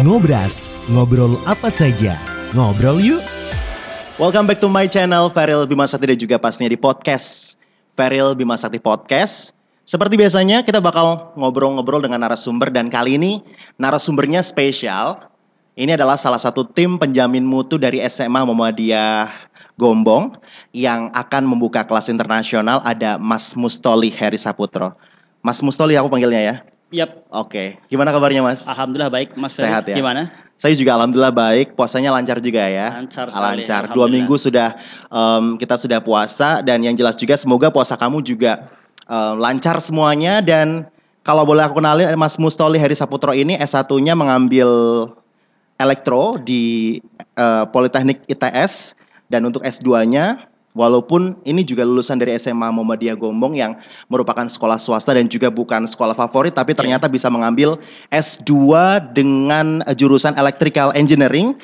Ngobras, ngobrol apa saja. Ngobrol yuk. Welcome back to my channel Feril Bima Sakti dan juga pastinya di podcast Feril Bima Sakti Podcast. Seperti biasanya kita bakal ngobrol-ngobrol dengan narasumber dan kali ini narasumbernya spesial. Ini adalah salah satu tim penjamin mutu dari SMA Muhammadiyah Gombong yang akan membuka kelas internasional ada Mas Mustoli Heri Saputro. Mas Mustoli aku panggilnya ya. Yap, Oke, gimana kabarnya Mas? alhamdulillah baik Mas Ferry. Sehat ya? Gimana? Saya juga alhamdulillah baik, puasanya lancar juga ya. Lancar sekali, Lancar. Dua minggu sudah em, kita sudah puasa dan yang jelas juga semoga puasa kamu juga em, lancar semuanya dan kalau boleh aku kenalin Mas Mustoli Heri Saputro ini S1-nya mengambil elektro di eh, Politeknik ITS dan untuk S2-nya walaupun ini juga lulusan dari SMA Muhammadiyah Gombong yang merupakan sekolah swasta dan juga bukan sekolah favorit tapi ternyata bisa mengambil S2 dengan eh, jurusan Electrical Engineering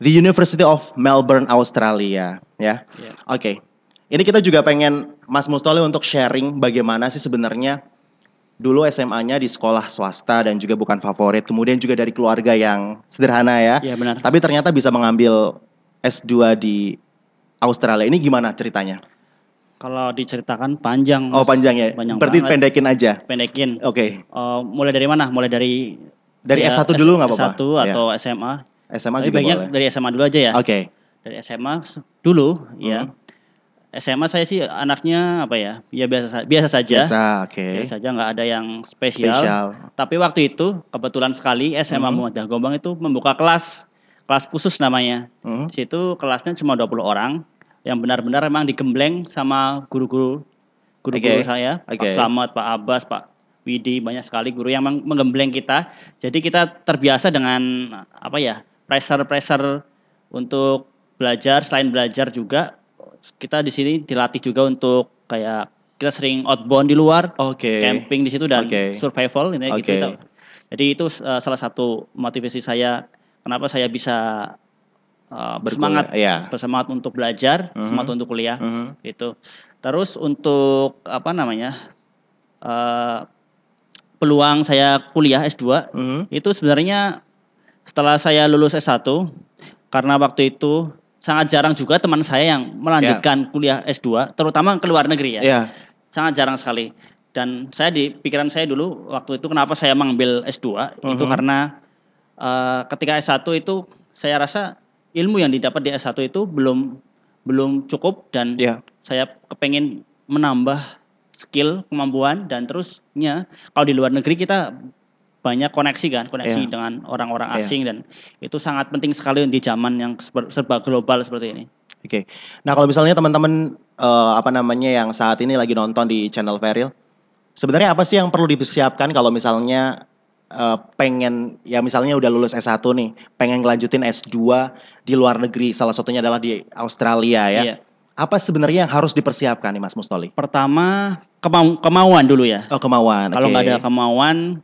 di University of Melbourne Australia ya. Ya. Oke. Ini kita juga pengen Mas Mustoli untuk sharing bagaimana sih sebenarnya dulu SMA-nya di sekolah swasta dan juga bukan favorit, kemudian juga dari keluarga yang sederhana ya. Iya benar. Tapi ternyata bisa mengambil S2 di Australia. Ini gimana ceritanya? Kalau diceritakan panjang. Oh, panjang ya. Panjang Berarti banget. pendekin aja. Pendekin. Oke. Eh, mulai dari mana? Mulai dari Dari saya S1 dulu nggak apa-apa? S1 atau SMA? SMA Tapi juga baiknya boleh. dari SMA dulu aja ya. Oke. Dari SMA dulu ya. Hmm. SMA saya sih anaknya apa ya? Ya biasa sa- biasa saja. Biasa, oke. Biasa saja nggak ada yang spesial. Spesial. Tapi waktu itu kebetulan sekali SMA Mhm. Muhammadiyah Gombang itu membuka kelas kelas khusus namanya. Hmm. Di situ kelasnya cuma 20 orang yang benar-benar memang digembleng sama guru-guru guru-guru Oke, saya, oke. Pak Slamet, Pak Abbas, Pak Widi, banyak sekali guru yang meng- menggembleng kita. Jadi kita terbiasa dengan apa ya? pressure-pressure untuk belajar, selain belajar juga kita di sini dilatih juga untuk kayak kita sering outbound di luar, Oke. camping di situ dan Oke. survival ini Oke. gitu. Jadi itu uh, salah satu motivasi saya kenapa saya bisa uh, bersemangat iya. bersemangat untuk belajar, Mhm. semangat untuk kuliah Mhm. gitu. Terus untuk apa namanya? uh, peluang saya kuliah S2 Mhm. itu sebenarnya setelah saya lulus S1 karena waktu itu sangat jarang juga teman saya yang melanjutkan kuliah S2 terutama ke luar negeri ya Iya. sangat jarang sekali. Dan saya di pikiran saya dulu waktu itu kenapa saya mengambil S2 itu Mhm. karena eh, ketika S1 itu saya rasa ilmu yang didapat di S1 itu belum belum cukup dan Iya. saya kepengen menambah skill, kemampuan dan terusnya kalau di luar negeri kita banyak koneksi kan, koneksi Iya. dengan orang-orang Iya. asing dan itu sangat penting sekali di zaman yang serba- global seperti ini. Oke. Nah, kalau misalnya teman-teman eh, apa namanya yang saat ini lagi nonton di channel Feril, sebenarnya apa sih yang perlu dipersiapkan kalau misalnya eh, pengen ya misalnya udah lulus S1 nih, pengen ngelanjutin S2 di luar negeri, salah satunya adalah di Australia ya. Iya. Apa sebenarnya yang harus dipersiapkan nih Mas Mustoli? Pertama kemau- kemauan dulu ya. Oh, kemauan. Kalau nggak ada kemauan,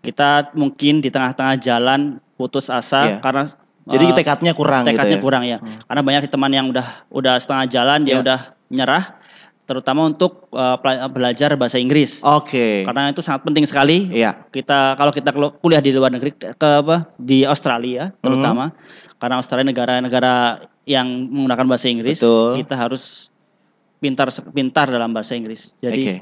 kita mungkin di tengah-tengah jalan putus asa Iya. karena Jadi eh, tekadnya kurang tekadnya gitu ya. kurang ya. Hmm. Karena banyak teman yang udah udah setengah jalan dia Iya. udah nyerah, terutama untuk pela- belajar bahasa Inggris. Oke. Karena itu sangat penting sekali. Iya. Kita kalau kita kuliah di luar negeri ke ke apa di Australia terutama karena Australia negara-negara yang menggunakan bahasa Inggris, Betul. kita harus pintar pintar dalam bahasa Inggris. Jadi Oke.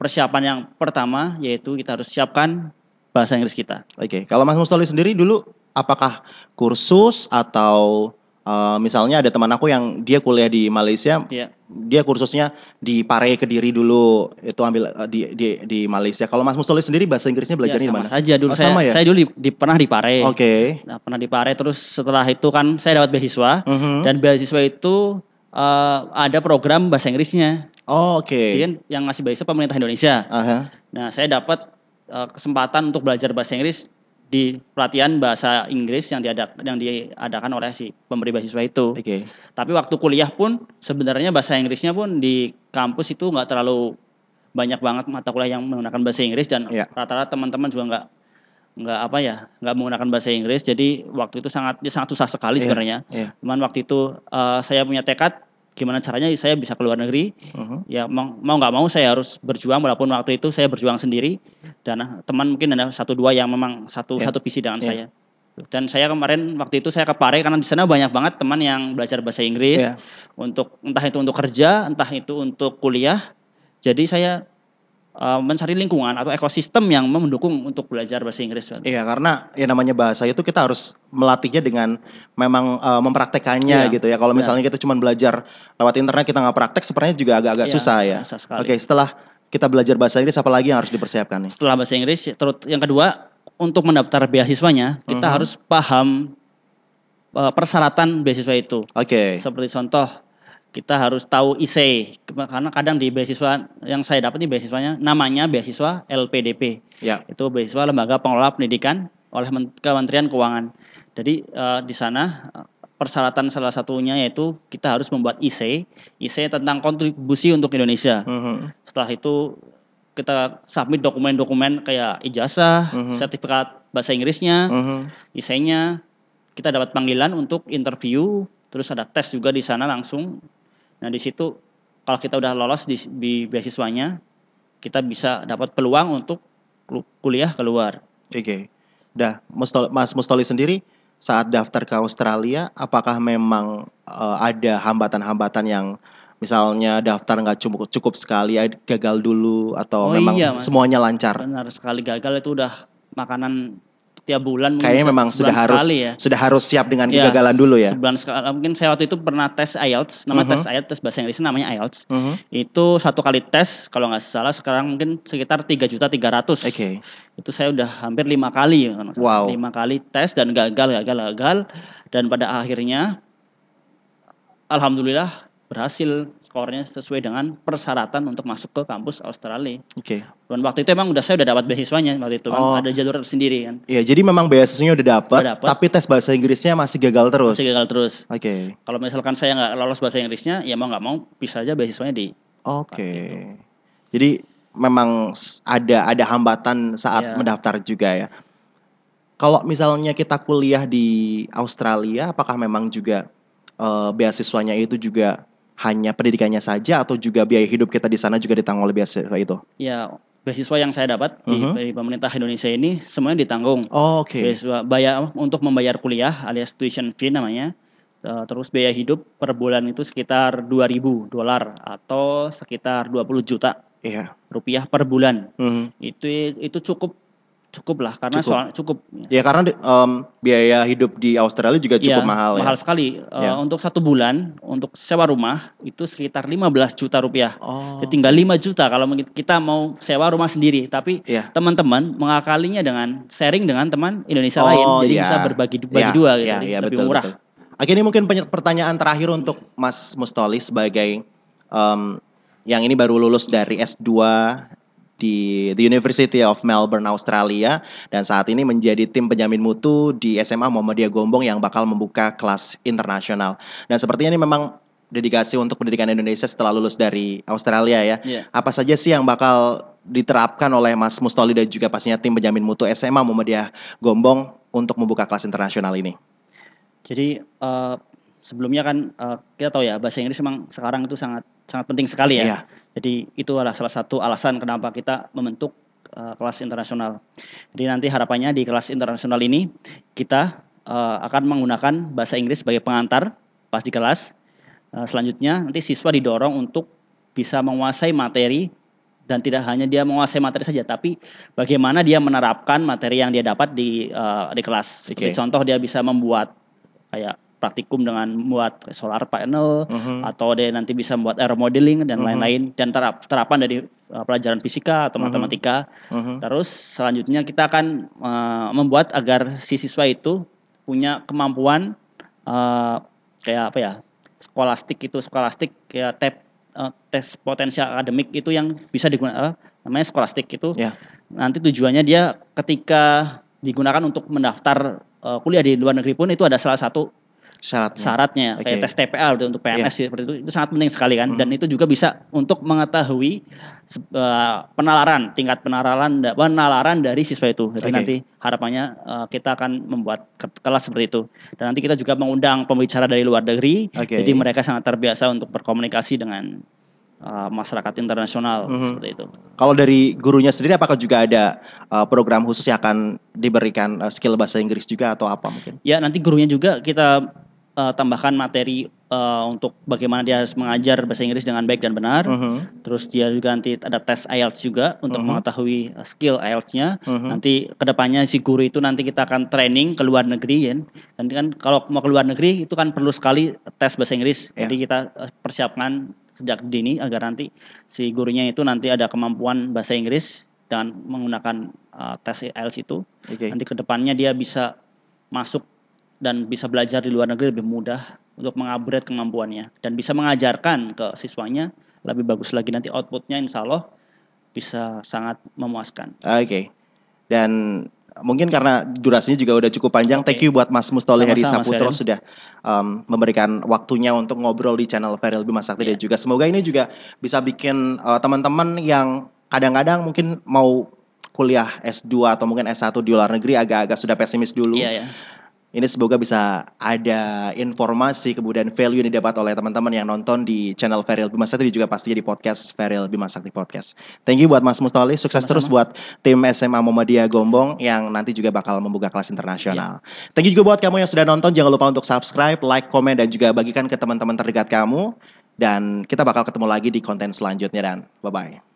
persiapan yang pertama yaitu kita harus siapkan bahasa Inggris kita. Oke, kalau Mas Mustoli sendiri dulu apakah kursus atau eh, misalnya ada teman aku yang dia kuliah di Malaysia, Ya, dia kursusnya di Pare Kediri dulu, itu ambil eh, di di, di Malaysia. Kalau Mas Mustoli sendiri bahasa Inggrisnya belajarnya ya di mana? saja dulu Oh, saya sama ya? saya dulu di, di- pernah di Pare. Oke. Nah, pernah di Pare terus setelah itu kan saya dapat beasiswa Mhm. dan beasiswa itu eh, ada program bahasa Inggrisnya. Oh, oke. Jadi kan yang ngasih beasiswa pemerintah Indonesia. Aha. Nah, saya dapat eh, kesempatan untuk belajar bahasa Inggris di pelatihan bahasa Inggris yang diadak yang diadakan oleh si pemberi beasiswa itu. Oke. Tapi waktu kuliah pun sebenarnya bahasa Inggrisnya pun di kampus itu nggak terlalu banyak banget mata kuliah yang menggunakan bahasa Inggris dan Iya. rata-rata teman-teman juga nggak nggak apa ya nggak menggunakan bahasa Inggris. Jadi waktu itu sangat sangat susah sekali Iya, sebenarnya. iya. Cuman waktu itu eh, saya punya tekad gimana caranya saya bisa ke luar negeri Mhm. ya mau mau nggak mau saya harus berjuang walaupun waktu itu saya berjuang sendiri dan ah, teman mungkin ada satu dua yang memang satu Ya. satu visi dengan Ya. saya Dan saya kemarin waktu itu saya ke Pare karena di sana banyak banget teman yang belajar bahasa Inggris Iya. untuk entah itu untuk kerja, entah itu untuk kuliah. Jadi saya uh, mencari lingkungan atau ekosistem yang mendukung untuk belajar bahasa Inggris. Iya, karena ya namanya bahasa itu kita harus melatihnya dengan memang eh, mempraktekannya Iya, gitu ya. Kalau benar. misalnya kita cuma belajar lewat internet kita nggak praktek, sebenarnya juga agak-agak Iya, susah ya. susah sekali. Oke, setelah kita belajar bahasa Inggris, apa lagi yang harus dipersiapkan nih? Setelah bahasa Inggris, terus yang kedua untuk mendaftar beasiswanya kita Mhm. harus paham uh, persyaratan beasiswa itu. Oke. Seperti contoh, kita harus tahu IC karena kadang di beasiswa yang saya dapat di beasiswanya namanya beasiswa LPDP. Ya. Itu beasiswa Lembaga Pengelola Pendidikan oleh Men- Kementerian Keuangan. Jadi eh, di sana eh, persyaratan salah satunya yaitu kita harus membuat IC, IC tentang kontribusi untuk Indonesia. Mhm. Setelah itu kita submit dokumen-dokumen kayak ijazah, Mhm. sertifikat bahasa Inggrisnya, Mhm. IC-nya kita dapat panggilan untuk interview, terus ada tes juga di sana langsung. Nah di situ kalau kita udah lolos di, di beasiswanya, kita bisa dapat peluang untuk kul- kuliah keluar. Oke. Dah, Mustoli- Mas Mustoli sendiri saat daftar ke Australia, apakah memang eh, ada hambatan-hambatan yang misalnya daftar nggak cukup cukup sekali, ad- gagal dulu atau Oh memang iya, Mas. semuanya lancar? Benar sekali gagal itu udah makanan tiap bulan. Kayaknya memang sudah harus ya. sudah harus siap dengan Ya, kegagalan dulu ya. Sebulan sekali. Mungkin saya waktu itu pernah tes IELTS, namanya Mhm. tes IELTS, tes bahasa Inggrisnya namanya IELTS. Mhm. Itu satu kali tes, kalau nggak salah sekarang mungkin sekitar 3 juta 300. Oke. itu saya udah hampir lima kali. Wow. lima kali tes dan gagal gagal gagal dan pada akhirnya alhamdulillah berhasil skornya sesuai dengan persyaratan untuk masuk ke kampus Australia Oke. dan waktu itu emang udah saya udah dapat beasiswanya waktu itu kan Oh. ada jalur sendiri kan Iya, jadi memang beasiswanya udah dapat, tapi tes bahasa Inggrisnya masih gagal terus. masih gagal terus Oke. kalau misalkan saya nggak lolos bahasa Inggrisnya ya mau nggak mau bisa aja beasiswanya di Oke. Jadi memang ada ada hambatan saat Iya. mendaftar juga ya. Kalau misalnya kita kuliah di Australia, apakah memang juga eh, beasiswanya itu juga hanya pendidikannya saja atau juga biaya hidup kita di sana juga ditanggung oleh beasiswa itu? ya beasiswa yang saya dapat di, Mhm. dari pemerintah Indonesia ini semuanya ditanggung Oh, Oke. beasiswa bayar untuk membayar kuliah alias tuition fee namanya Eh, terus biaya hidup per bulan itu sekitar 2000 dolar atau sekitar 20 juta Iya. rupiah per bulan Mhm. itu itu cukup cukup lah karena Cukup. soal cukup Ya karena di- em, biaya hidup di Australia juga cukup Ya, mahal, ya. sekali Eh, Ya. untuk satu bulan untuk sewa rumah itu sekitar 15 juta rupiah Oh. Ya, tinggal 5 juta kalau kita mau sewa rumah sendiri tapi Iya. teman-teman mengakalinya dengan sharing dengan teman Indonesia Oh, lain jadi iya. bisa berbagi bagi Ya, dua gitu ya, jadi ya, lebih betul, murah betul. Oke, ini mungkin pertanyaan terakhir untuk Mas Mustoli sebagai em, yang ini baru lulus dari S2 di The University of Melbourne, Australia dan saat ini menjadi tim penjamin mutu di SMA Muhammadiyah Gombong yang bakal membuka kelas internasional. Dan sepertinya ini memang dedikasi untuk pendidikan Indonesia setelah lulus dari Australia ya. Iya. Apa saja sih yang bakal diterapkan oleh Mas Mustoli dan juga pastinya tim penjamin mutu SMA Muhammadiyah Gombong untuk membuka kelas internasional ini? Jadi eh, sebelumnya kan eh, kita tahu ya bahasa Inggris memang sekarang itu sangat sangat penting sekali ya. Iya. Jadi itu adalah salah satu alasan kenapa kita membentuk eh, kelas internasional. Jadi nanti harapannya di kelas internasional ini kita eh, akan menggunakan bahasa Inggris sebagai pengantar pas di kelas. Eh, selanjutnya nanti siswa didorong untuk bisa menguasai materi dan tidak hanya dia menguasai materi saja, tapi bagaimana dia menerapkan materi yang dia dapat di eh, di kelas. Seperti Oke. contoh dia bisa membuat kayak praktikum dengan membuat solar panel Mhm. atau dia nanti bisa membuat air modeling dan Mhm. lain-lain dan terap- terapan dari uh, pelajaran fisika atau Mhm. matematika. Mhm. Terus selanjutnya kita akan uh, membuat agar si siswa itu punya kemampuan uh, kayak apa ya? skolastik itu skolastik kayak tes uh, tes potensial akademik itu yang bisa digunakan namanya skolastik itu Ya. nanti tujuannya dia ketika digunakan untuk mendaftar uh, kuliah di luar negeri pun itu ada salah satu Syaratnya. syaratnya Oke. kayak tes TPA gitu, untuk PNS Iya. seperti itu itu sangat penting sekali kan dan Mhm. itu juga bisa untuk mengetahui eh, penalaran tingkat penalaran penalaran dari siswa itu jadi Oke. nanti harapannya eh, kita akan membuat ke- kelas seperti itu dan nanti kita juga mengundang pembicara dari luar negeri Oke. jadi mereka sangat terbiasa untuk berkomunikasi dengan uh, masyarakat internasional Mhm. seperti itu. Kalau dari gurunya sendiri apakah juga ada uh, program khusus yang akan diberikan uh, skill bahasa Inggris juga atau apa mungkin? Ya nanti gurunya juga kita uh, tambahkan materi uh, untuk bagaimana dia harus mengajar bahasa Inggris dengan baik dan benar. Mhm, Terus dia juga nanti ada tes IELTS juga untuk Mhm. mengetahui uh, skill IELTS-nya. mhm. Nanti ke depannya si guru itu nanti kita akan training ke luar negeri ya. Nanti kan kalau mau ke luar negeri itu kan perlu sekali tes bahasa Inggris. Ya. Jadi kita uh, persiapkan sejak dini agar nanti si gurunya itu nanti ada kemampuan bahasa Inggris dan menggunakan uh, tes IELTS itu. Oke. Nanti ke depannya dia bisa masuk dan bisa belajar di luar negeri lebih mudah untuk mengupgrade kemampuannya dan bisa mengajarkan ke siswanya lebih bagus lagi nanti outputnya insya Allah bisa sangat memuaskan. Oke. Dan mungkin karena durasinya juga udah cukup panjang. Oke. Thank you buat Mas Mustoli Heri Saputro sudah um, memberikan waktunya untuk ngobrol di channel Feril Bima Sakti dan Iya. juga semoga ini juga bisa bikin uh, teman-teman yang kadang-kadang mungkin mau kuliah S2 atau mungkin S1 di luar negeri agak-agak sudah pesimis dulu. Iya ya. Ini semoga bisa ada informasi kemudian value yang didapat oleh teman-teman yang nonton di channel Feril Bima Sakti juga pastinya di podcast Feril Bima Sakti Podcast. Thank you buat Mas Mustoli, sukses Sama-sama. terus buat tim SMA Muhammadiyah Gombong yang nanti juga bakal membuka kelas internasional. Iya. Thank you juga buat kamu yang sudah nonton, jangan lupa untuk subscribe, like, komen dan juga bagikan ke teman-teman terdekat kamu. Dan kita bakal ketemu lagi di konten selanjutnya dan bye-bye.